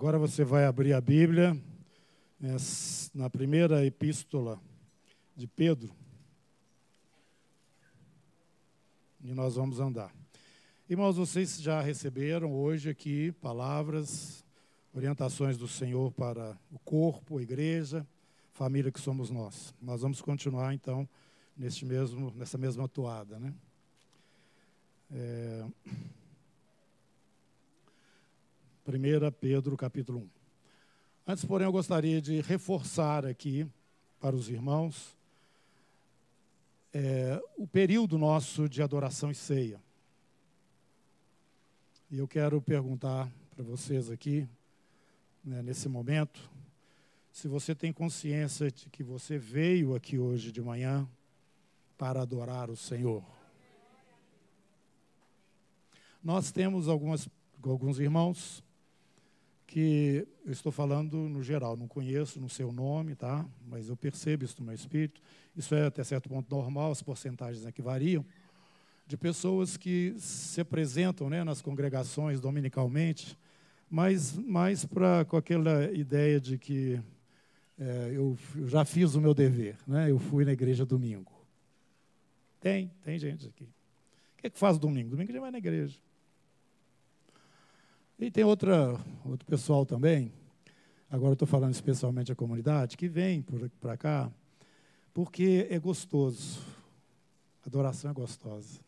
Agora você vai abrir a Bíblia né, na primeira epístola de Pedro. E nós vamos andar. Irmãos, vocês já receberam hoje aqui palavras, orientações do Senhor para o corpo, a igreja, família que somos nós. Nós vamos continuar então neste mesmo, nessa mesma toada, né? É... 1 Pedro capítulo 1. Antes, porém, eu gostaria de reforçar aqui para os irmãos é, o período nosso de adoração e ceia. E eu quero perguntar para vocês aqui, né, nesse momento, se você tem consciência de que você veio aqui hoje de manhã para adorar o Senhor. Nós temos algumas, alguns irmãos que eu estou falando no geral, não conheço no seu nome, tá? Mas eu percebo isso no meu espírito. Isso é até certo ponto normal, as porcentagens aqui variam. De pessoas que se apresentam né, nas congregações dominicalmente, mas mais para com aquela ideia de que é, eu, eu, já fiz o meu dever, né? Eu fui na igreja domingo. Tem, tem gente aqui. O que, é que faz domingo? Domingo já vai na igreja. E tem outra, outro pessoal também, agora estou falando especialmente a comunidade, que vem para cá, porque é gostoso. Adoração é gostosa.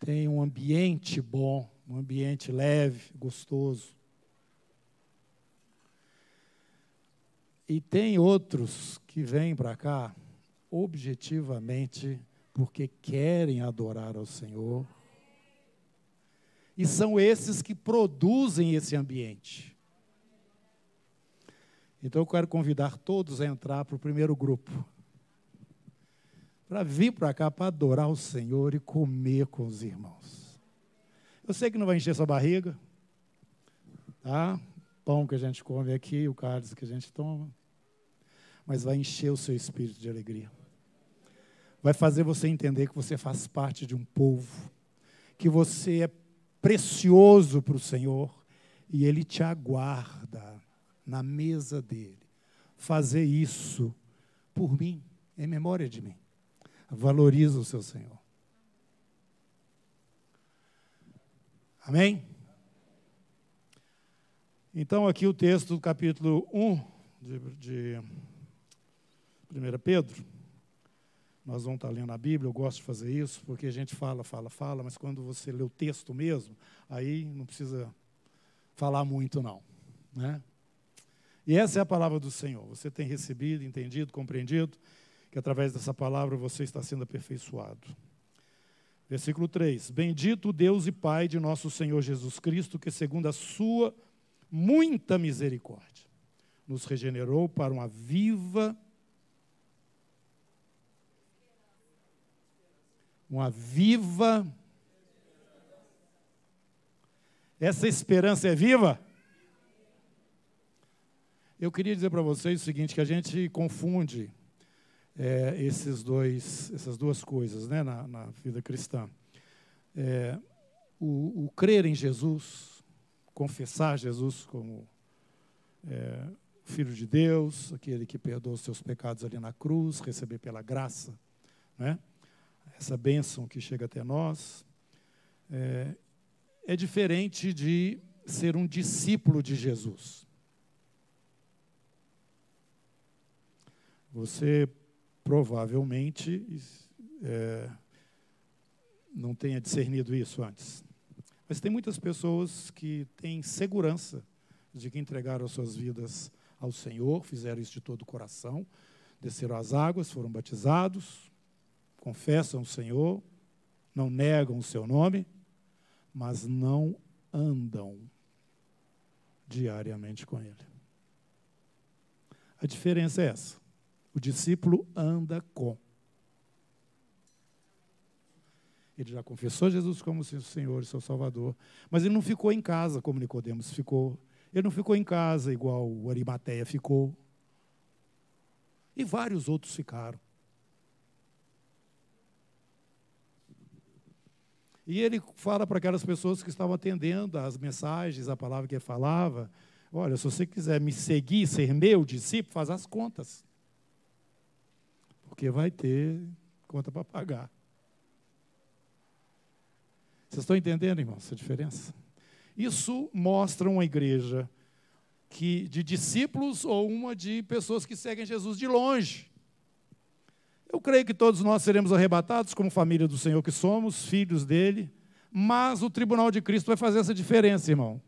Tem um ambiente bom, um ambiente leve, gostoso. E tem outros que vêm para cá objetivamente porque querem adorar ao Senhor e são esses que produzem esse ambiente. Então eu quero convidar todos a entrar para o primeiro grupo. Para vir para cá para adorar o Senhor e comer com os irmãos. Eu sei que não vai encher sua barriga, tá? Pão que a gente come aqui, o cálice que a gente toma, mas vai encher o seu espírito de alegria. Vai fazer você entender que você faz parte de um povo, que você é precioso para o Senhor e Ele te aguarda na mesa dele. Fazer isso por mim, em memória de mim. Valoriza o seu Senhor. Amém? Então, aqui o texto do capítulo 1 de, de 1 Pedro. Nós vamos estar lendo a Bíblia, eu gosto de fazer isso, porque a gente fala, fala, fala, mas quando você lê o texto mesmo, aí não precisa falar muito, não. Né? E essa é a palavra do Senhor. Você tem recebido, entendido, compreendido que através dessa palavra você está sendo aperfeiçoado. Versículo 3: Bendito Deus e Pai de nosso Senhor Jesus Cristo, que segundo a sua muita misericórdia, nos regenerou para uma viva uma viva. Essa esperança é viva? Eu queria dizer para vocês o seguinte, que a gente confunde é, esses dois, essas duas coisas né, na, na vida cristã. É, o, o, crer em Jesus, confessar Jesus como é, Filho de Deus, aquele que perdoa os seus pecados ali na cruz, receber pela graça, né? Essa bênção que chega até nós, é, é diferente de ser um discípulo de Jesus. Você provavelmente é, não tenha discernido isso antes. Mas tem muitas pessoas que têm segurança de que entregaram suas vidas ao Senhor, fizeram isso de todo o coração, desceram as águas, foram batizados, confessam o Senhor, não negam o seu nome, mas não andam diariamente com Ele. A diferença é essa. O discípulo anda com. Ele já confessou Jesus como seu Senhor e seu Salvador, mas ele não ficou em casa como Nicodemos ficou. Ele não ficou em casa igual o Arimateia ficou. E vários outros ficaram. E ele fala para aquelas pessoas que estavam atendendo as mensagens, a palavra que ele falava: Olha, se você quiser me seguir, ser meu discípulo, faz as contas. Porque vai ter conta para pagar. Vocês estão entendendo, irmãos, essa diferença? Isso mostra uma igreja que de discípulos ou uma de pessoas que seguem Jesus de longe. Eu creio que todos nós seremos arrebatados como família do Senhor que somos, filhos dele, mas o tribunal de Cristo vai fazer essa diferença, irmão.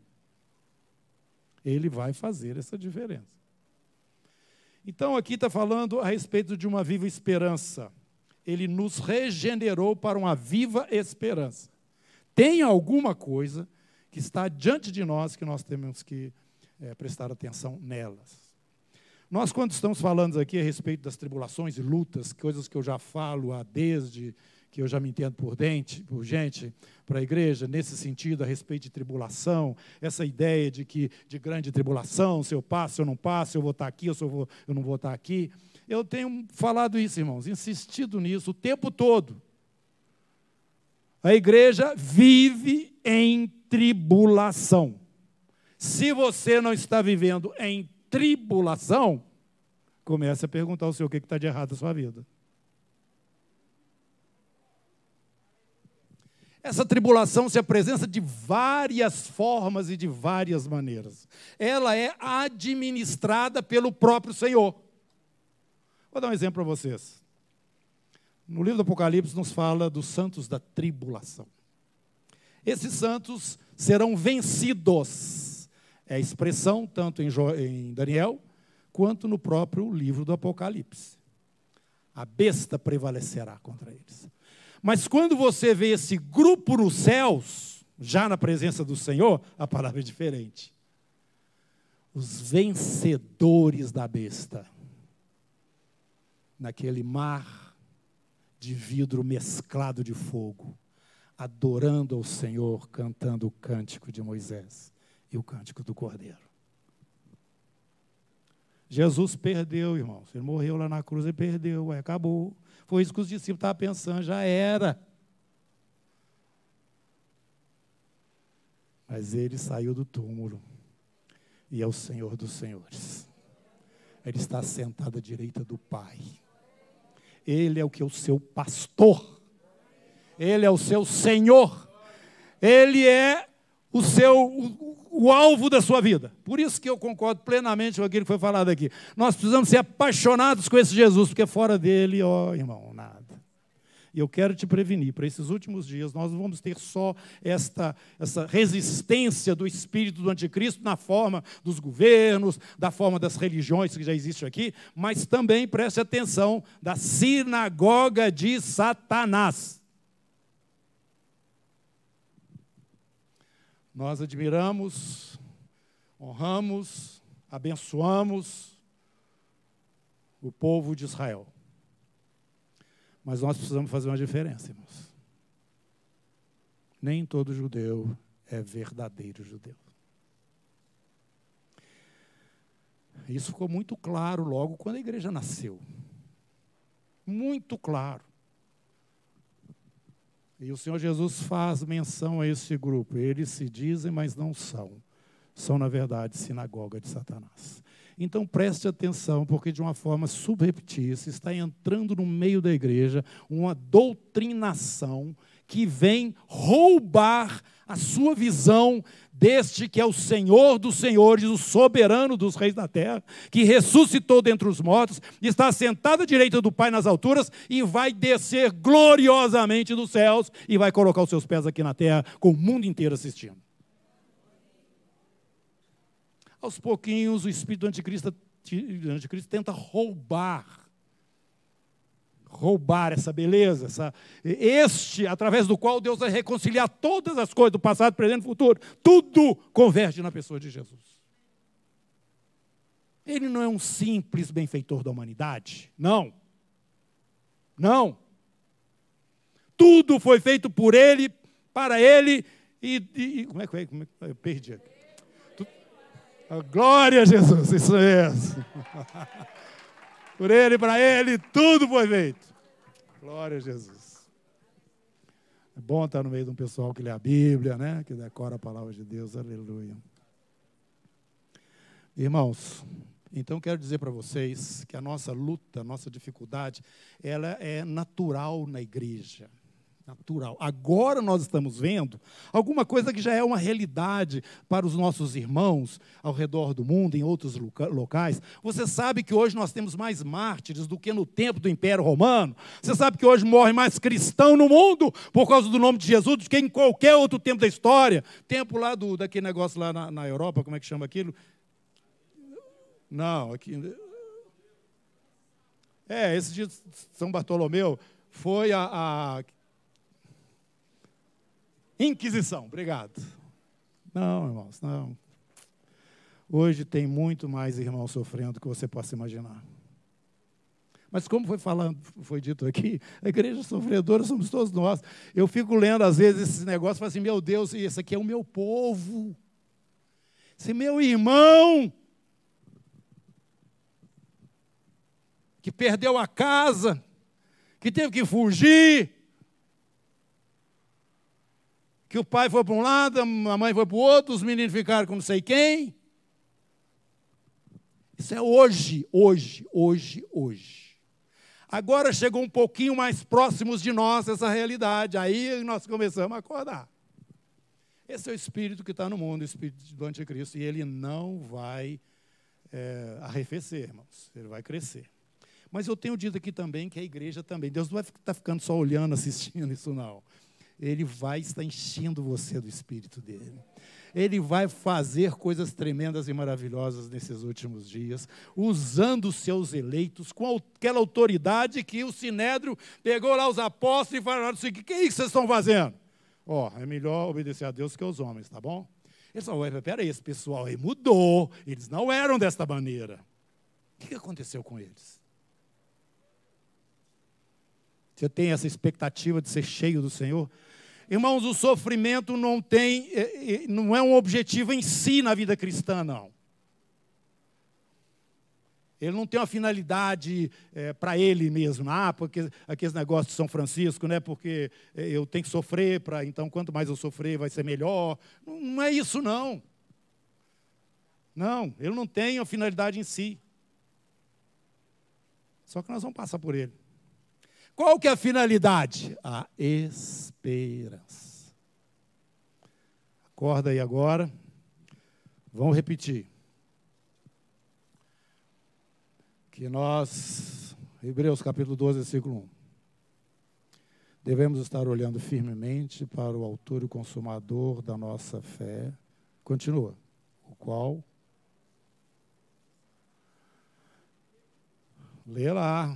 Ele vai fazer essa diferença. Então, aqui está falando a respeito de uma viva esperança. Ele nos regenerou para uma viva esperança. Tem alguma coisa que está diante de nós que nós temos que é, prestar atenção nelas. Nós, quando estamos falando aqui a respeito das tribulações e lutas, coisas que eu já falo há desde que eu já me entendo por, dente, por gente, para a igreja, nesse sentido, a respeito de tribulação, essa ideia de que de grande tribulação, se eu passo, se eu não passo, se eu vou estar aqui, ou se eu, vou, eu não vou estar aqui. Eu tenho falado isso, irmãos, insistido nisso o tempo todo. A igreja vive em tribulação. Se você não está vivendo em tribulação, comece a perguntar ao Senhor o que está de errado na sua vida. Essa tribulação se apresenta de várias formas e de várias maneiras. Ela é administrada pelo próprio Senhor. Vou dar um exemplo para vocês. No livro do Apocalipse nos fala dos santos da tribulação. Esses santos serão vencidos. É a expressão tanto em Daniel quanto no próprio livro do Apocalipse. A besta prevalecerá contra eles. Mas quando você vê esse grupo nos céus, já na presença do Senhor, a palavra é diferente. Os vencedores da besta, naquele mar de vidro mesclado de fogo, adorando ao Senhor, cantando o cântico de Moisés e o cântico do Cordeiro. Jesus perdeu, irmãos. Ele morreu lá na cruz e perdeu, acabou. Foi isso que os discípulos estavam pensando, já era. Mas ele saiu do túmulo e é o Senhor dos Senhores. Ele está sentado à direita do Pai. Ele é o que é o seu pastor. Ele é o seu Senhor. Ele é o seu o, o, alvo da sua vida. Por isso que eu concordo plenamente com aquilo que foi falado aqui. Nós precisamos ser apaixonados com esse Jesus, porque fora dele, ó, irmão, nada. E eu quero te prevenir, para esses últimos dias, nós vamos ter só esta, essa resistência do espírito do anticristo na forma dos governos, da forma das religiões que já existe aqui, mas também preste atenção da sinagoga de Satanás. Nós admiramos, honramos, abençoamos o povo de Israel. Mas nós precisamos fazer uma diferença, irmãos. Nem todo judeu é verdadeiro judeu. Isso ficou muito claro logo quando a igreja nasceu. Muito claro. E o Senhor Jesus faz menção a esse grupo. Eles se dizem, mas não são. São, na verdade, sinagoga de Satanás. Então preste atenção, porque de uma forma subreptícia está entrando no meio da igreja uma doutrinação que vem roubar a sua visão deste que é o Senhor dos senhores, o soberano dos reis da terra, que ressuscitou dentre os mortos, está sentado à direita do Pai nas alturas e vai descer gloriosamente dos céus e vai colocar os seus pés aqui na terra com o mundo inteiro assistindo. Aos pouquinhos, o espírito do anticristo, anticristo tenta roubar roubar essa beleza, essa, este através do qual Deus vai reconciliar todas as coisas do passado, presente e futuro. Tudo converge na pessoa de Jesus. Ele não é um simples benfeitor da humanidade. Não. Não. Tudo foi feito por ele, para ele e, e como é que é? É eu perdi aqui. Glória a Jesus, isso mesmo. Por ele, para ele, tudo foi feito. Glória a Jesus. É bom estar no meio de um pessoal que lê a Bíblia, né? Que decora a palavra de Deus. Aleluia. Irmãos, então quero dizer para vocês que a nossa luta, a nossa dificuldade, ela é natural na igreja natural. Agora nós estamos vendo alguma coisa que já é uma realidade para os nossos irmãos ao redor do mundo, em outros locais. Você sabe que hoje nós temos mais mártires do que no tempo do Império Romano. Você sabe que hoje morre mais cristão no mundo por causa do nome de Jesus do que em qualquer outro tempo da história. Tempo lá do, daquele negócio lá na, na Europa, como é que chama aquilo? Não, aqui. É, esse dia de São Bartolomeu foi a, a Inquisição, obrigado. Não, irmãos, não. Hoje tem muito mais irmãos sofrendo do que você possa imaginar. Mas como foi falando, foi dito aqui, a igreja sofredora somos todos nós. Eu fico lendo às vezes esses negócios e falo assim, meu Deus, esse aqui é o meu povo. Esse meu irmão que perdeu a casa, que teve que fugir, que o pai foi para um lado, a mãe foi para o outro, os meninos ficaram com não sei quem. Isso é hoje, hoje, hoje, hoje. Agora chegou um pouquinho mais próximos de nós essa realidade. Aí nós começamos a acordar. Esse é o espírito que está no mundo, o espírito do anticristo, e ele não vai é, arrefecer, irmãos. Ele vai crescer. Mas eu tenho dito aqui também que a igreja também, Deus não vai estar ficando só olhando, assistindo isso, não. Ele vai estar enchendo você do Espírito dele. Ele vai fazer coisas tremendas e maravilhosas nesses últimos dias, usando os seus eleitos com aquela autoridade que o Sinédrio pegou lá os apóstolos e falaram assim: o que é isso que vocês estão fazendo? Ó, oh, é melhor obedecer a Deus que aos homens, tá bom? Eles falaram, peraí, esse pessoal aí mudou, eles não eram desta maneira. O que aconteceu com eles? Você tem essa expectativa de ser cheio do Senhor? Irmãos, o sofrimento não tem, é, é, não é um objetivo em si na vida cristã, não. Ele não tem uma finalidade é, para ele mesmo. Ah, porque aqueles negócios de São Francisco, né? Porque eu tenho que sofrer para, então quanto mais eu sofrer vai ser melhor. Não, não é isso não. Não, ele não tem uma finalidade em si. Só que nós vamos passar por ele. Qual que é a finalidade? A esperança. Acorda aí agora. Vamos repetir. Que nós, Hebreus capítulo 12, versículo 1. Devemos estar olhando firmemente para o autor e consumador da nossa fé. Continua. O qual. Lê lá.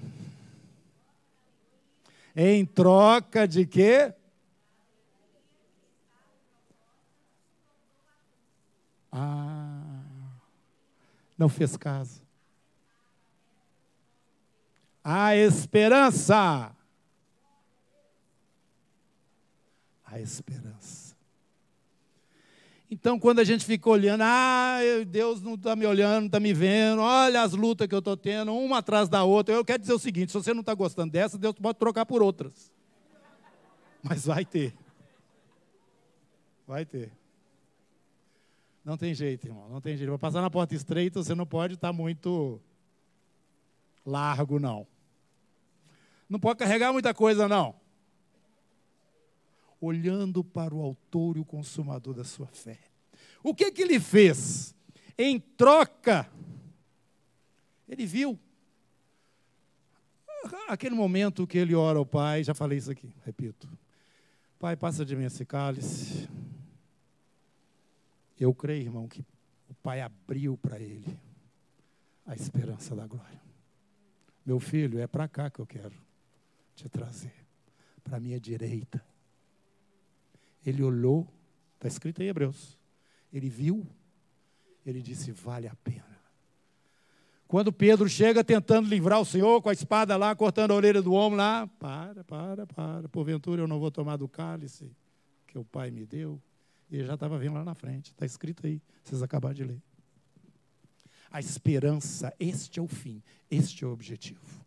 Em troca de quê? Ah, não fez caso. A esperança. A esperança. Então, quando a gente fica olhando, ah, Deus não está me olhando, não está me vendo, olha as lutas que eu estou tendo, uma atrás da outra. Eu quero dizer o seguinte: se você não está gostando dessa, Deus pode trocar por outras. Mas vai ter. Vai ter. Não tem jeito, irmão, não tem jeito. Para passar na porta estreita, você não pode estar tá muito largo, não. Não pode carregar muita coisa, não olhando para o autor e o consumador da sua fé. O que que ele fez? Em troca, ele viu aquele momento que ele ora ao Pai, já falei isso aqui, repito. Pai, passa de mim esse cálice. Eu creio, irmão, que o Pai abriu para ele a esperança da glória. Meu filho, é para cá que eu quero te trazer, para a minha direita ele olhou, está escrito em Hebreus. Ele viu, ele disse: vale a pena. Quando Pedro chega tentando livrar o Senhor com a espada lá, cortando a orelha do homem lá, para, para, para, porventura eu não vou tomar do cálice que o Pai me deu. Ele já estava vindo lá na frente, está escrito aí, vocês acabaram de ler. A esperança, este é o fim, este é o objetivo.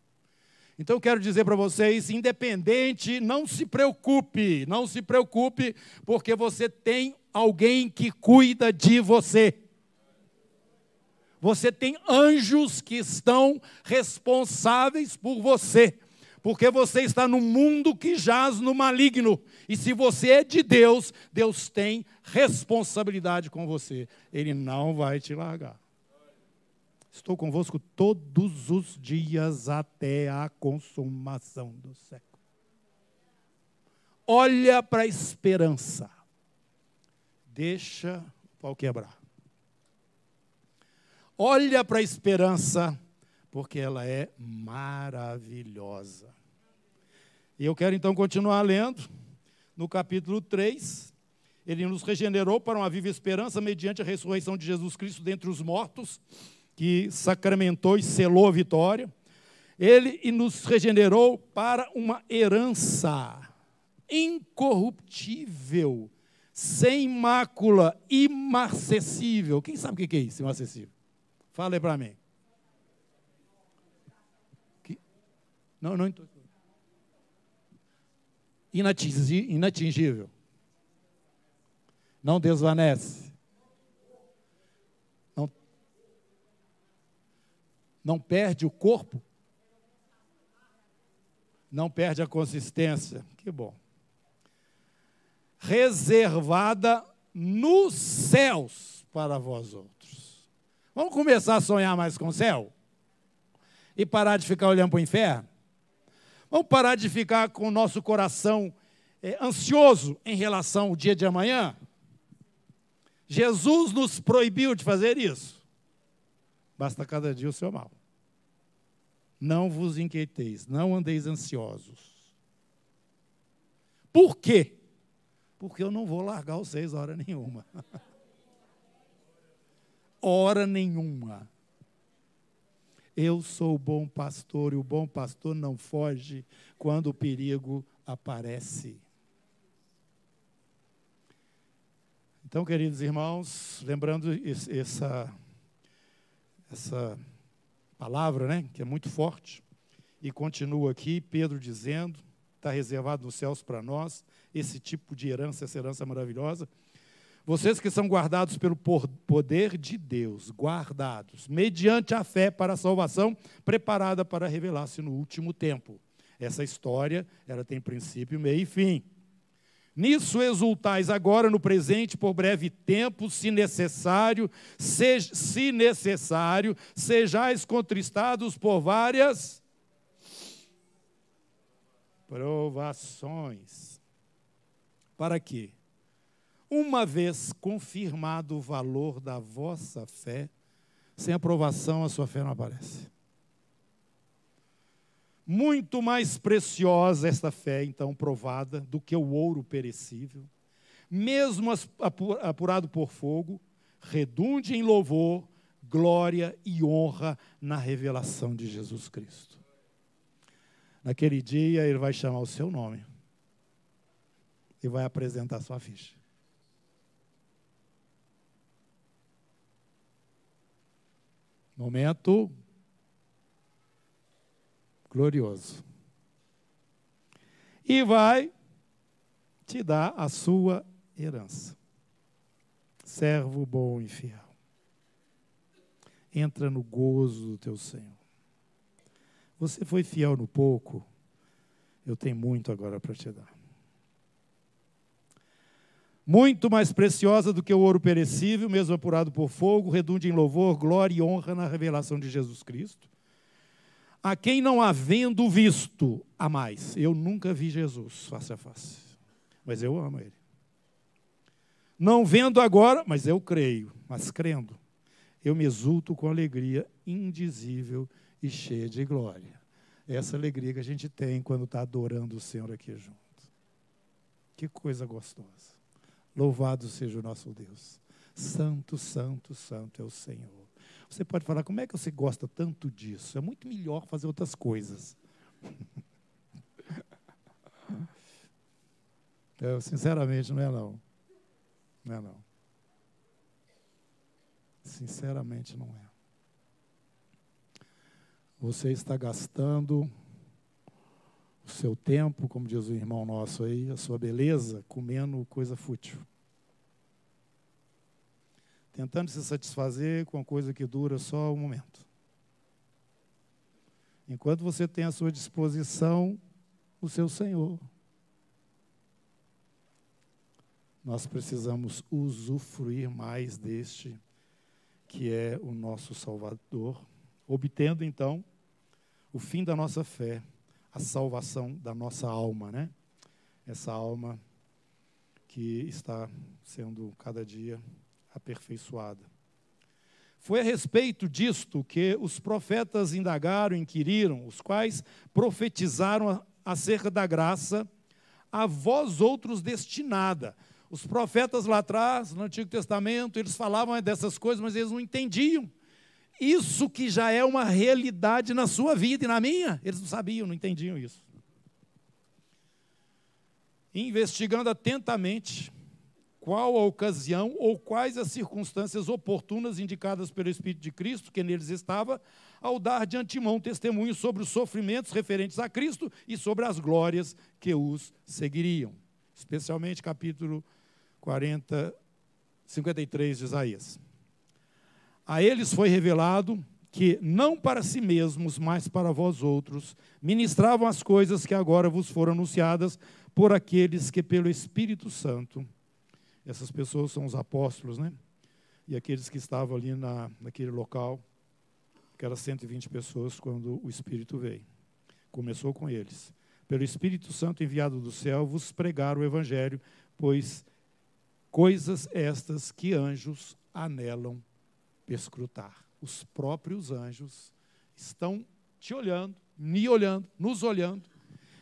Então quero dizer para vocês, independente, não se preocupe, não se preocupe, porque você tem alguém que cuida de você. Você tem anjos que estão responsáveis por você, porque você está num mundo que jaz no maligno. E se você é de Deus, Deus tem responsabilidade com você. Ele não vai te largar. Estou convosco todos os dias até a consumação do século. Olha para a esperança. Deixa o pau quebrar. Olha para a esperança, porque ela é maravilhosa. E eu quero então continuar lendo no capítulo 3. Ele nos regenerou para uma viva esperança mediante a ressurreição de Jesus Cristo dentre os mortos que sacramentou e selou a vitória. Ele nos regenerou para uma herança incorruptível, sem mácula, imarcessível. Quem sabe o que é isso, imarcessível? Fala aí para mim. Que? Não, não estou. Inatingível. Não desvanece. Não perde o corpo, não perde a consistência. Que bom. Reservada nos céus para vós outros. Vamos começar a sonhar mais com o céu? E parar de ficar olhando para o inferno? Vamos parar de ficar com o nosso coração é, ansioso em relação ao dia de amanhã? Jesus nos proibiu de fazer isso. Basta cada dia o seu mal. Não vos inquieteis, não andeis ansiosos. Por quê? Porque eu não vou largar vocês hora nenhuma. hora nenhuma. Eu sou o bom pastor e o bom pastor não foge quando o perigo aparece. Então, queridos irmãos, lembrando essa, essa palavra, né, que é muito forte. E continua aqui, Pedro dizendo, está reservado nos céus para nós, esse tipo de herança, essa herança maravilhosa. Vocês que são guardados pelo poder de Deus, guardados, mediante a fé para a salvação, preparada para revelar-se no último tempo. Essa história, ela tem princípio, meio e fim. Nisso exultais agora no presente por breve tempo, se necessário, se, necessário, sejais contristados por várias provações. Para quê? Uma vez confirmado o valor da vossa fé, sem aprovação a sua fé não aparece. Muito mais preciosa esta fé, então, provada, do que o ouro perecível, mesmo apurado por fogo, redunde em louvor, glória e honra na revelação de Jesus Cristo. Naquele dia, ele vai chamar o seu nome e vai apresentar sua ficha. Momento glorioso. E vai te dar a sua herança. Servo bom e fiel. Entra no gozo do teu Senhor. Você foi fiel no pouco, eu tenho muito agora para te dar. Muito mais preciosa do que o ouro perecível, mesmo apurado por fogo, redunde em louvor, glória e honra na revelação de Jesus Cristo a quem não havendo visto a mais. Eu nunca vi Jesus face a face, mas eu amo Ele. Não vendo agora, mas eu creio, mas crendo, eu me exulto com alegria indizível e cheia de glória. Essa alegria que a gente tem quando está adorando o Senhor aqui junto. Que coisa gostosa. Louvado seja o nosso Deus. Santo, santo, santo é o Senhor. Você pode falar, como é que você gosta tanto disso? É muito melhor fazer outras coisas. Eu, sinceramente, não é não. Não é não. Sinceramente, não é. Você está gastando o seu tempo, como diz o irmão nosso aí, a sua beleza, comendo coisa fútil. Tentando se satisfazer com a coisa que dura só um momento. Enquanto você tem à sua disposição o seu Senhor, nós precisamos usufruir mais deste que é o nosso Salvador, obtendo então o fim da nossa fé, a salvação da nossa alma, né? Essa alma que está sendo cada dia aperfeiçoada. Foi a respeito disto que os profetas indagaram, inquiriram, os quais profetizaram acerca da graça a vós outros destinada. Os profetas lá atrás, no Antigo Testamento, eles falavam dessas coisas, mas eles não entendiam. Isso que já é uma realidade na sua vida e na minha, eles não sabiam, não entendiam isso. Investigando atentamente qual a ocasião ou quais as circunstâncias oportunas indicadas pelo Espírito de Cristo que neles estava, ao dar de antemão testemunho sobre os sofrimentos referentes a Cristo e sobre as glórias que os seguiriam. Especialmente capítulo 40, 53 de Isaías. A eles foi revelado que, não para si mesmos, mas para vós outros, ministravam as coisas que agora vos foram anunciadas por aqueles que, pelo Espírito Santo, essas pessoas são os apóstolos, né? E aqueles que estavam ali na, naquele local, aquelas 120 pessoas, quando o Espírito veio. Começou com eles. Pelo Espírito Santo enviado do céu, vos pregaram o Evangelho, pois coisas estas que anjos anelam perscrutar. Os próprios anjos estão te olhando, me olhando, nos olhando,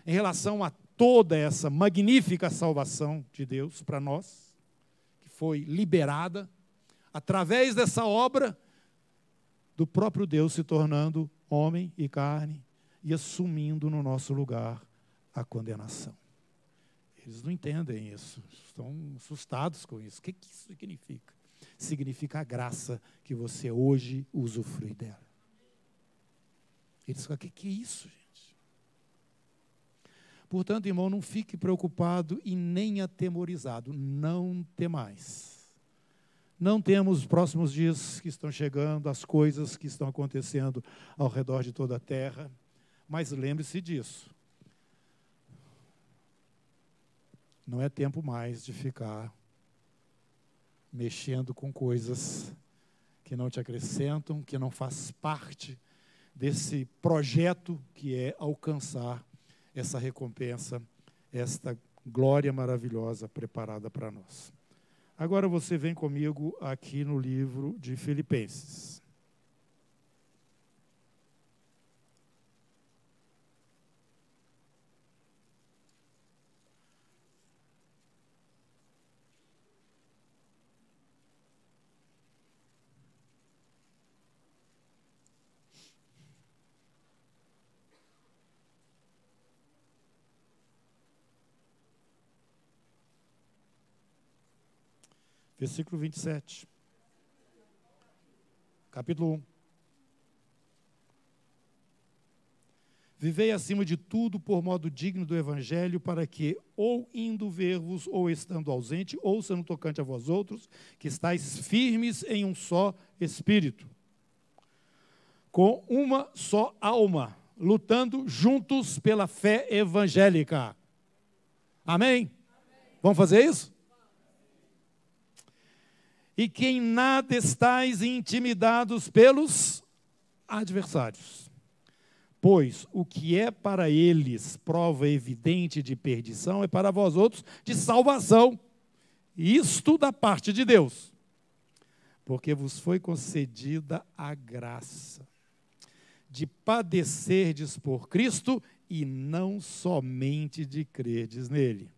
em relação a toda essa magnífica salvação de Deus para nós, foi liberada através dessa obra do próprio Deus se tornando homem e carne e assumindo no nosso lugar a condenação. Eles não entendem isso, estão assustados com isso. O que, isso significa? significa a graça que você hoje usufrui dela. Ele diz: o que, que é isso, gente? Portanto, irmão, não fique preocupado e nem atemorizado. Não temais. Não temos os próximos dias que estão chegando, as coisas que estão acontecendo ao redor de toda a terra, mas lembre-se disso. Não é tempo mais de ficar mexendo com coisas que não te acrescentam, que não faz parte desse projeto que é alcançar essa recompensa, esta glória maravilhosa preparada para nós. Agora você vem comigo aqui no livro de Filipenses. Versículo 27. Capítulo 1. Vivei acima de tudo por modo digno do Evangelho, para que, ou indo ver-vos, ou estando ausente, ou sendo tocante a vós outros, que estáis firmes em um só espírito, com uma só alma, lutando juntos pela fé evangélica. Amém? Amém. Vamos fazer isso? E que em nada estáis intimidados pelos adversários. Pois o que é para eles prova evidente de perdição é para vós outros de salvação. Isto da parte de Deus. Porque vos foi concedida a graça de padecerdes por Cristo e não somente de crerdes nele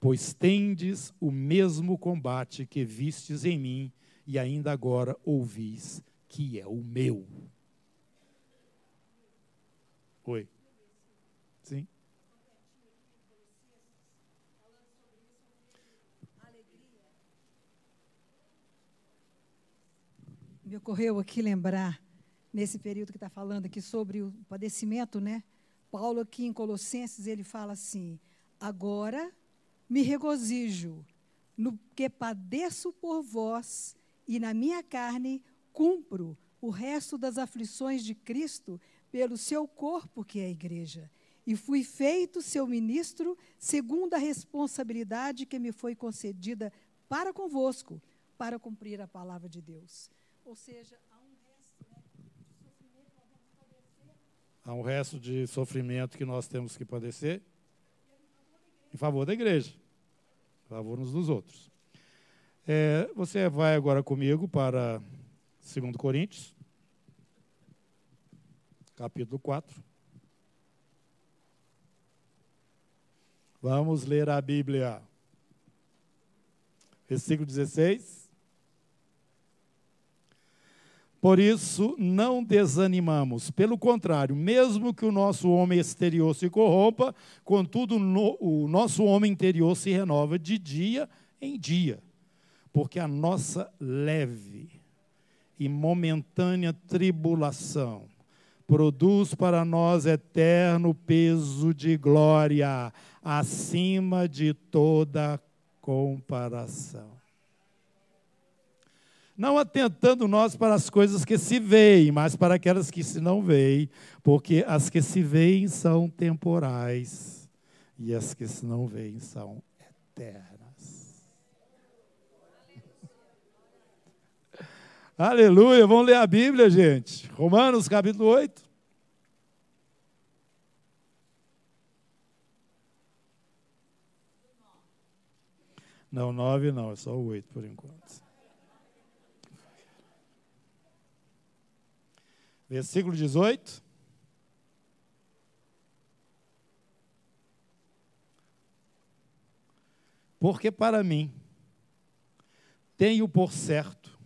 pois tendes o mesmo combate que vistes em mim e ainda agora ouvis que é o meu. Oi. Sim. Me ocorreu aqui lembrar, nesse período que está falando aqui sobre o padecimento, né? Paulo, aqui em Colossenses, ele fala assim: Agora me regozijo no que padeço por vós, e na minha carne cumpro o resto das aflições de Cristo pelo seu corpo, que é a igreja. E fui feito seu ministro segundo a responsabilidade que me foi concedida para convosco, para cumprir a palavra de Deus. Ou seja, há um resto né, de sofrimento que nós padecer. Há resto de sofrimento que nós temos que padecer em favor da igreja, favor uns dos outros. É, você vai agora comigo para 2 Coríntios, capítulo 4. Vamos ler a Bíblia. Versículo 16. Por isso, não desanimamos. Pelo contrário, mesmo que o nosso homem exterior se corrompa, contudo, no, o nosso homem interior se renova de dia em dia. Porque a nossa leve e momentânea tribulação produz para nós eterno peso de glória, acima de toda comparação não atentando nós para as coisas que se veem, mas para aquelas que se não veem, porque as que se veem são temporais e as que se não veem são eternas. Aleluia, vamos ler a Bíblia, gente. Romanos capítulo 8. Não, nove não, é só oito por enquanto. Versículo 18. Porque para mim, tenho por certo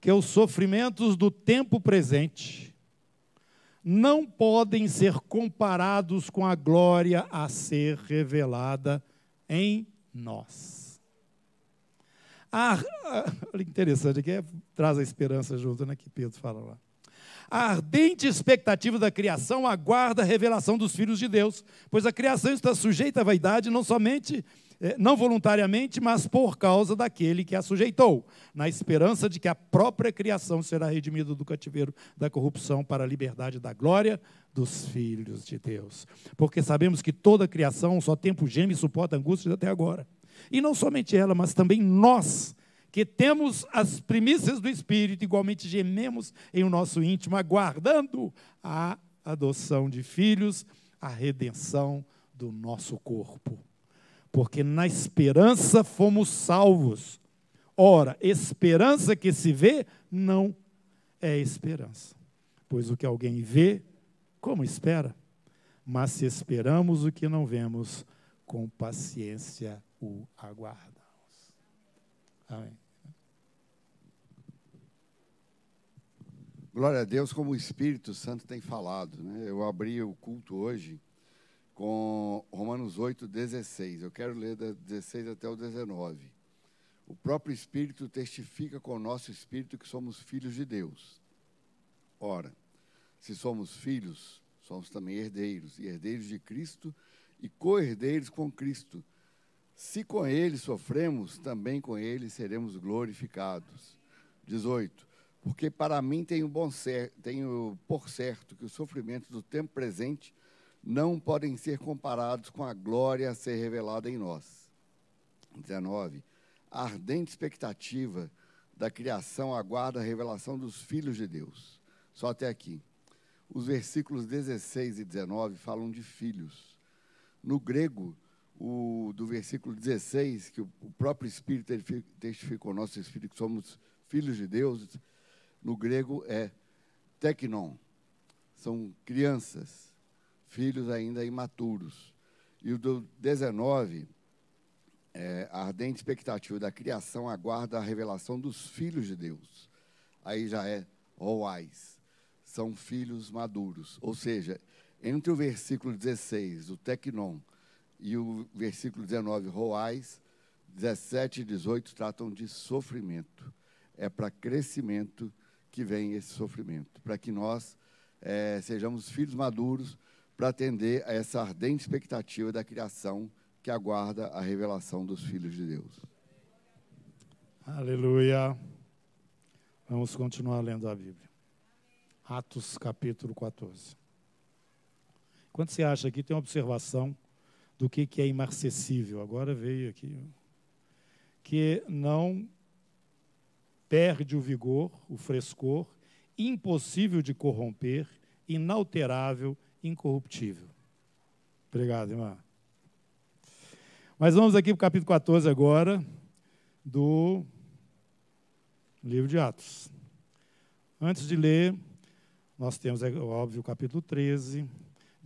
que os sofrimentos do tempo presente não podem ser comparados com a glória a ser revelada em nós. Ah, interessante, aqui é, traz a esperança junto, né, que Pedro fala lá. A ardente expectativa da criação aguarda a revelação dos filhos de Deus, pois a criação está sujeita à vaidade não somente eh, não voluntariamente, mas por causa daquele que a sujeitou, na esperança de que a própria criação será redimida do cativeiro da corrupção para a liberdade da glória dos filhos de Deus. Porque sabemos que toda a criação só tempo geme e suporta angústias até agora. E não somente ela, mas também nós, que temos as primícias do Espírito, igualmente gememos em o nosso íntimo, aguardando a adoção de filhos, a redenção do nosso corpo. Porque na esperança fomos salvos. Ora, esperança que se vê não é esperança. Pois o que alguém vê, como espera? Mas se esperamos o que não vemos, com paciência o aguardamos. Amém. Glória a Deus, como o Espírito Santo tem falado. Né? Eu abri o culto hoje com Romanos 8, 16. Eu quero ler da 16 até o 19. O próprio Espírito testifica com o nosso Espírito que somos filhos de Deus. Ora, se somos filhos, somos também herdeiros, e herdeiros de Cristo e co-herdeiros com Cristo. Se com Ele sofremos, também com Ele seremos glorificados. 18 porque para mim tenho, bom cer tenho por certo que os sofrimentos do tempo presente não podem ser comparados com a glória a ser revelada em nós. 19. A ardente expectativa da criação aguarda a revelação dos filhos de Deus. Só até aqui. Os versículos 16 e 19 falam de filhos. No grego, o, do versículo 16, que o, o próprio Espírito testificou, nosso Espírito, que somos filhos de Deus, no grego é teknon. São crianças, filhos ainda imaturos. E o do 19, é, a ardente expectativa da criação aguarda a revelação dos filhos de Deus. Aí já é roais, são filhos maduros. Ou seja, entre o versículo 16, o teknon, e o versículo 19, roais, 17 e 18 tratam de sofrimento. É para crescimento que vem esse sofrimento, para que nós é, sejamos filhos maduros, para atender a essa ardente expectativa da criação que aguarda a revelação dos filhos de Deus. Aleluia. Vamos continuar lendo a Bíblia. Atos capítulo 14. Quando você acha aqui, tem uma observação do que, que é imarcessível. Agora veio aqui. Que não perde o vigor, o frescor, impossível de corromper, inalterável, incorruptível. Obrigado, irmã. Mas vamos aqui para o capítulo 14 agora, do livro de Atos. Antes de ler, nós temos, é óbvio, o capítulo 13,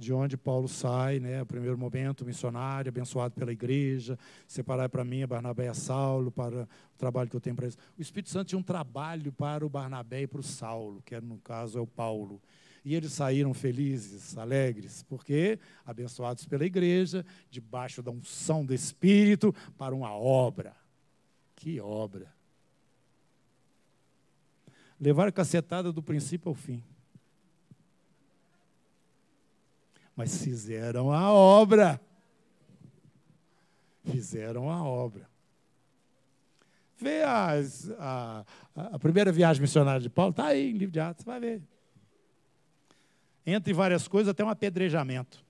de onde Paulo sai, né, o primeiro momento missionário, abençoado pela igreja, separar para mim, Barnabé e Saulo, para o trabalho que eu tenho para eles. O Espírito Santo tinha um trabalho para o Barnabé e para o Saulo, que no caso é o Paulo. E eles saíram felizes, alegres, porque abençoados pela igreja, debaixo da unção do Espírito, para uma obra. Que obra! Levaram cacetada do princípio ao fim. Mas fizeram a obra. Fizeram a obra. Vê as, a, a, primeira viagem missionária de Paulo, está aí em livro de Atos, vai ver. Entre várias coisas, até um apedrejamento.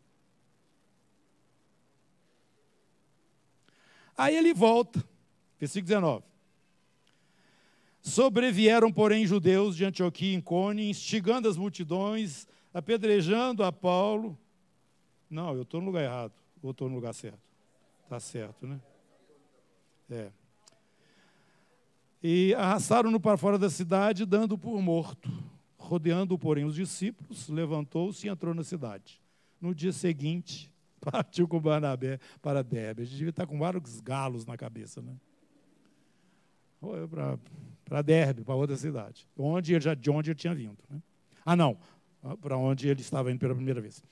Aí ele volta, versículo 19. Sobrevieram, porém, judeus de Antioquia e Icônio, instigando as multidões, apedrejando a Paulo. Não, eu estou no lugar errado. Ou estou no lugar certo? Está certo, né? É. E arrastaram-no para fora da cidade, dando por morto. Rodeando, porém, os discípulos, levantou-se e entrou na cidade. No dia seguinte, partiu com Barnabé para Derbe. A gente devia estar com vários galos na cabeça, né? Para Derbe, para outra cidade. Onde ele já, de onde ele tinha vindo. Né? Ah, não. Para onde ele estava indo pela primeira vez.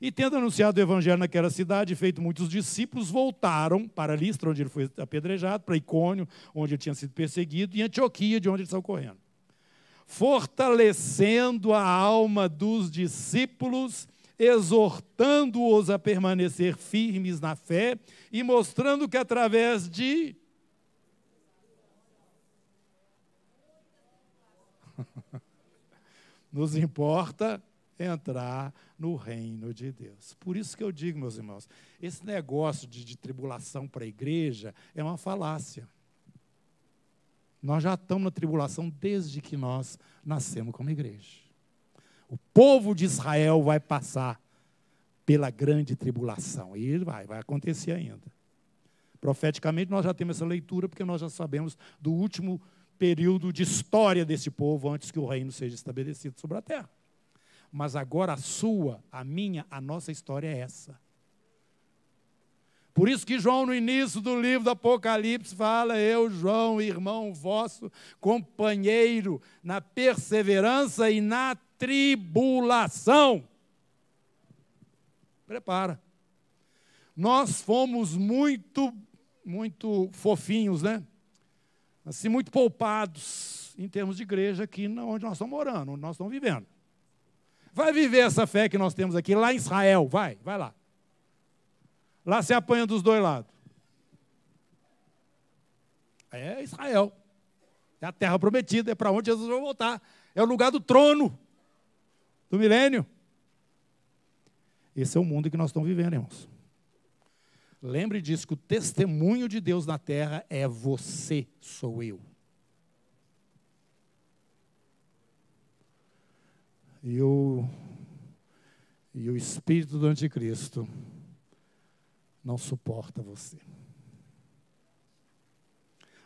E tendo anunciado o evangelho naquela cidade, feito muitos discípulos, voltaram para Listra, onde ele foi apedrejado, para Icônio, onde ele tinha sido perseguido, e Antioquia, de onde ele saiu correndo. Fortalecendo a alma dos discípulos, exortando-os a permanecer firmes na fé e mostrando que através de nos importa entrar no reino de Deus. Por isso que eu digo, meus irmãos, esse negócio de, de tribulação para a igreja é uma falácia. Nós já estamos na tribulação desde que nós nascemos como igreja. O povo de Israel vai passar pela grande tribulação. E vai, vai acontecer ainda. Profeticamente, nós já temos essa leitura, porque nós já sabemos do último período de história desse povo antes que o reino seja estabelecido sobre a terra. Mas agora a sua, a minha, a nossa história é essa. Por isso que João, no início do livro do Apocalipse, fala: Eu, João, irmão vosso, companheiro na perseverança e na tribulação. Prepara. Nós fomos muito, muito fofinhos, né? Assim, muito poupados em termos de igreja aqui onde nós estamos morando, onde nós estamos vivendo. Vai viver essa fé que nós temos aqui lá em Israel. Vai, vai lá. Lá se apanha dos dois lados. É Israel. É a terra prometida, é para onde Jesus vai voltar. É o lugar do trono do milênio. Esse é o mundo que nós estamos vivendo, irmãos. Lembre disso, que o testemunho de Deus na terra é você, sou eu. E o, e o espírito do anticristo não suporta você.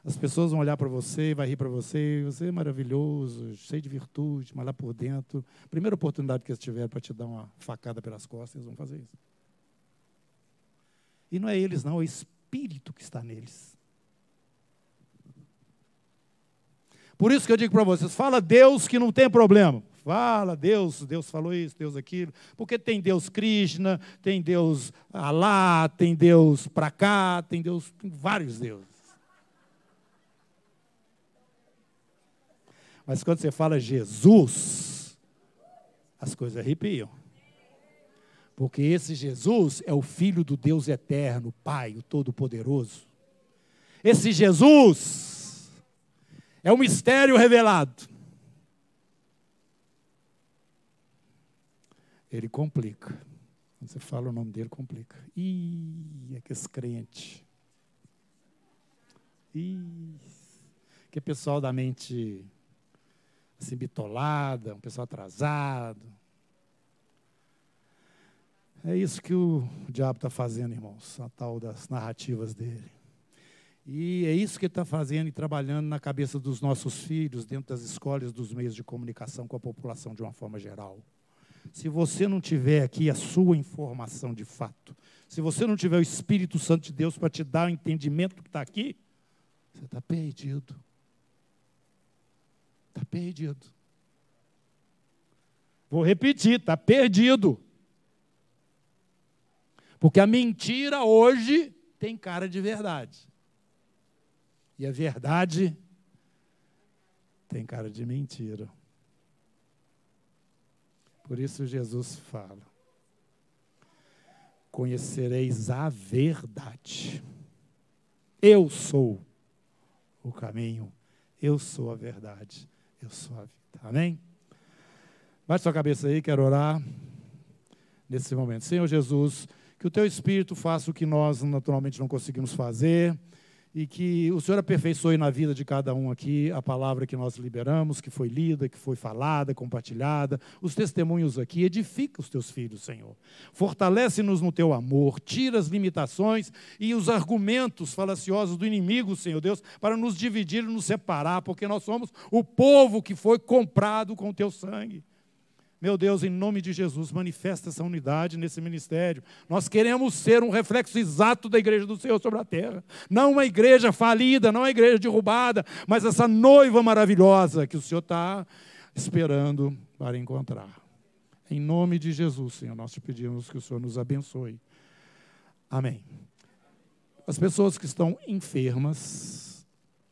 As pessoas vão olhar para você, vai rir para você, você é maravilhoso, cheio de virtude, mas lá por dentro, primeira oportunidade que eles tiverem para te dar uma facada pelas costas, eles vão fazer isso. E não é eles, não, é o espírito que está neles. Por isso que eu digo para vocês: fala Deus que não tem problema. Fala, Deus, Deus falou isso, Deus aquilo. Porque tem Deus Krishna, tem Deus Alá, tem Deus para cá, tem Deus, tem vários deuses. Mas quando você fala Jesus, as coisas arrepiam. Porque esse Jesus é o Filho do Deus eterno, Pai, o Todo-Poderoso. Esse Jesus é o mistério revelado. Ele complica. Quando você fala o nome dele, complica. Ih, é que esse crente. Ih, que pessoal da mente assim, bitolada, um pessoal atrasado. É isso que o diabo está fazendo, irmãos, a tal das narrativas dele. E é isso que ele está fazendo e trabalhando na cabeça dos nossos filhos, dentro das escolas, dos meios de comunicação com a população de uma forma geral. Se você não tiver aqui a sua informação de fato, se você não tiver o Espírito Santo de Deus para te dar o entendimento que está aqui, você está perdido. Está perdido. Vou repetir, está perdido. Porque a mentira hoje tem cara de verdade. E a verdade tem cara de mentira. Por isso Jesus fala: Conhecereis a verdade. Eu sou o caminho, eu sou a verdade, eu sou a vida. Amém? Bate sua cabeça aí, quero orar nesse momento. Senhor Jesus, que o teu Espírito faça o que nós naturalmente não conseguimos fazer e que o Senhor aperfeiçoe na vida de cada um aqui a palavra que nós liberamos, que foi lida, que foi falada, compartilhada, os testemunhos aqui. Edifica os teus filhos, Senhor. Fortalece-nos no teu amor, tira as limitações e os argumentos falaciosos do inimigo, Senhor Deus, para nos dividir e nos separar, porque nós somos o povo que foi comprado com o teu sangue. Meu Deus, em nome de Jesus, manifesta essa unidade nesse ministério. Nós queremos ser um reflexo exato da igreja do Senhor sobre a terra. Não uma igreja falida, não uma igreja derrubada, mas essa noiva maravilhosa que o Senhor está esperando para encontrar. Em nome de Jesus, Senhor, nós te pedimos que o Senhor nos abençoe. Amém. As pessoas que estão enfermas,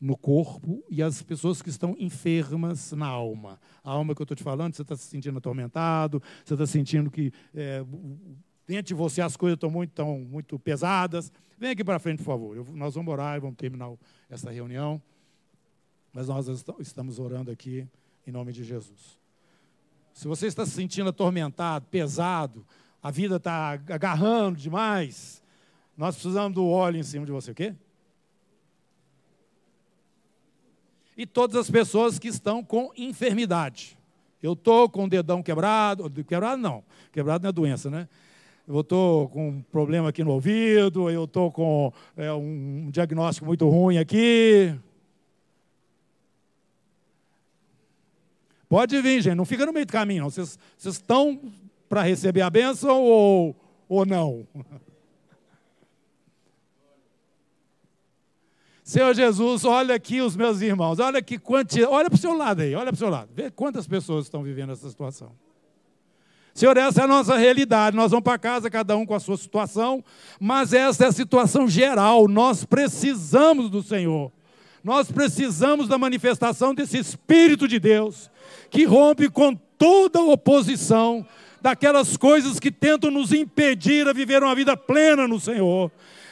no corpo e as pessoas que estão enfermas na alma. A alma que eu estou te falando, você está se sentindo atormentado, você está sentindo que é, dentro de você as coisas estão muito, tão, muito pesadas. Vem aqui para frente, por favor. Eu, nós vamos orar e vamos terminar essa reunião. Mas nós estamos orando aqui em nome de Jesus. Se você está se sentindo atormentado, pesado, a vida está agarrando demais, nós precisamos do óleo em cima de você. O quê? E todas as pessoas que estão com enfermidade. Eu estou com o dedão quebrado, quebrado não, quebrado não é doença, né? Eu estou com um problema aqui no ouvido, eu estou com é, um diagnóstico muito ruim aqui. Pode vir, gente, não fica no meio do caminho, não. Vocês, vocês estão para receber a bênção ou, ou não? Senhor Jesus, olha aqui os meus irmãos, olha que quanti... olha para o seu lado aí, olha para o seu lado, vê quantas pessoas estão vivendo essa situação. Senhor, essa é a nossa realidade. Nós vamos para casa, cada um com a sua situação, mas essa é a situação geral. Nós precisamos do Senhor. Nós precisamos da manifestação desse Espírito de Deus, que rompe com toda oposição daquelas coisas que tentam nos impedir a viver uma vida plena no Senhor.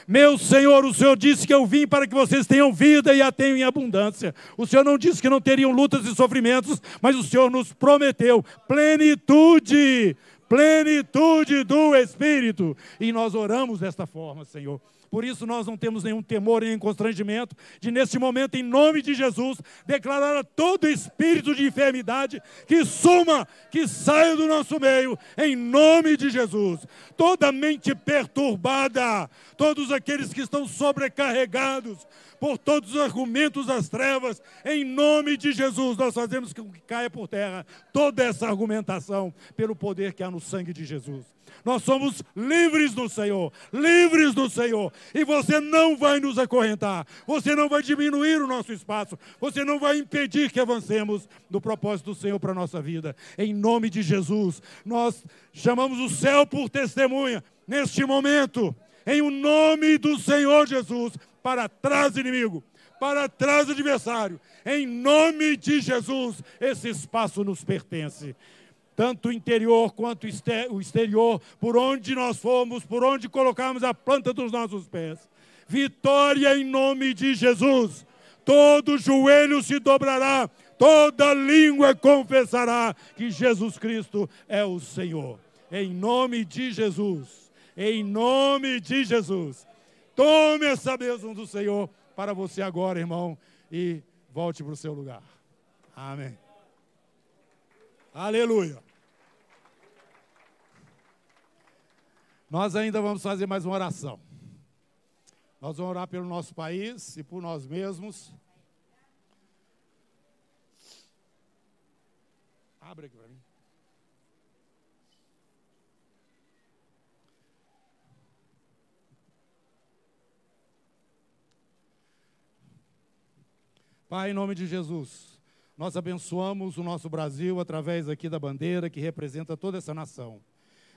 Meu Senhor, o Senhor disse que eu vim para que vocês tenham vida e a tenham em abundância. O Senhor não disse que não teriam lutas e sofrimentos, mas o Senhor nos prometeu plenitude, plenitude do Espírito. E nós oramos desta forma, Senhor. Por isso nós não temos nenhum temor nem constrangimento de, neste momento, em nome de Jesus, declarar a todo espírito de enfermidade que suma, que saia do nosso meio, em nome de Jesus. Toda mente perturbada, todos aqueles que estão sobrecarregados, por todos os argumentos das trevas, em nome de Jesus, nós fazemos com que caia por terra toda essa argumentação pelo poder que há no sangue de Jesus. Nós somos livres do Senhor, livres do Senhor. E você não vai nos acorrentar, você não vai diminuir o nosso espaço, você não vai impedir que avancemos no propósito do Senhor para a nossa vida. Em nome de Jesus, nós chamamos o céu por testemunha neste momento, em o nome do Senhor Jesus, para trás inimigo, para trás adversário. Em nome de Jesus, esse espaço nos pertence. Tanto o interior quanto o exterior, por onde nós fomos, por onde colocamos a planta dos nossos pés. Vitória em nome de Jesus. Todo joelho se dobrará, toda língua confessará que Jesus Cristo é o Senhor. Em nome de Jesus. Em nome de Jesus. Tome essa bênção do Senhor para você agora, irmão, e volte para o seu lugar. Amém. Aleluia. Nós ainda vamos fazer mais uma oração. Nós vamos orar pelo nosso país e por nós mesmos. Abre aqui para mim. Pai, em nome de Jesus, nós abençoamos o nosso Brasil através aqui da bandeira que representa toda essa nação.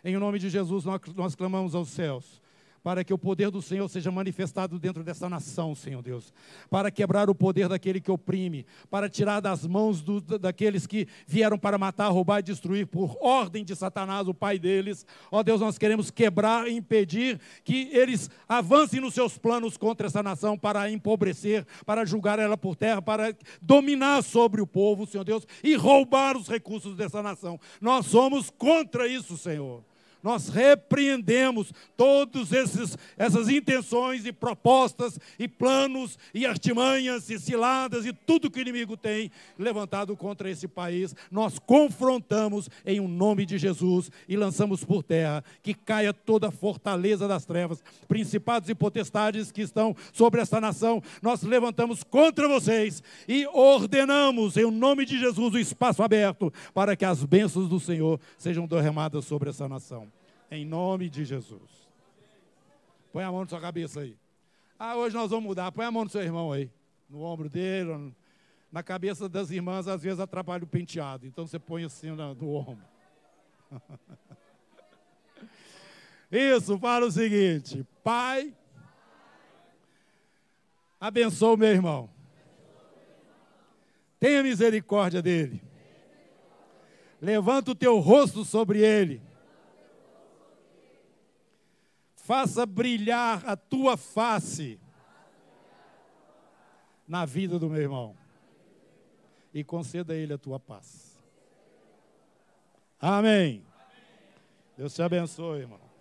Em nome de Jesus, nós, nós clamamos aos céus para que o poder do Senhor seja manifestado dentro dessa nação, Senhor Deus, para quebrar o poder daquele que oprime, para tirar das mãos do, daqueles que vieram para matar, roubar e destruir por ordem de Satanás, o pai deles. Ó Deus, nós queremos quebrar e impedir que eles avancem nos seus planos contra essa nação para empobrecer, para julgar ela por terra, para dominar sobre o povo, Senhor Deus, e roubar os recursos dessa nação. Nós somos contra isso, Senhor nós repreendemos todas essas intenções e propostas e planos e artimanhas e ciladas e tudo que o inimigo tem levantado contra esse país. Nós confrontamos em um nome de Jesus e lançamos por terra que caia toda a fortaleza das trevas, principados e potestades que estão sobre esta nação. Nós levantamos contra vocês e ordenamos em um nome de Jesus o espaço aberto para que as bênçãos do Senhor sejam derramadas sobre essa nação. Em nome de Jesus. Põe a mão na sua cabeça aí. Ah, hoje nós vamos mudar. Põe a mão no seu irmão aí. No ombro dele. Na cabeça das irmãs, às vezes atrapalha o penteado. Então você põe assim no ombro. Isso, fala o seguinte: Pai, abençoa o meu irmão. Tenha misericórdia dele. Levanta o teu rosto sobre ele faça brilhar a tua face na vida do meu irmão e conceda a ele a tua paz. Amém. Deus te abençoe, irmão.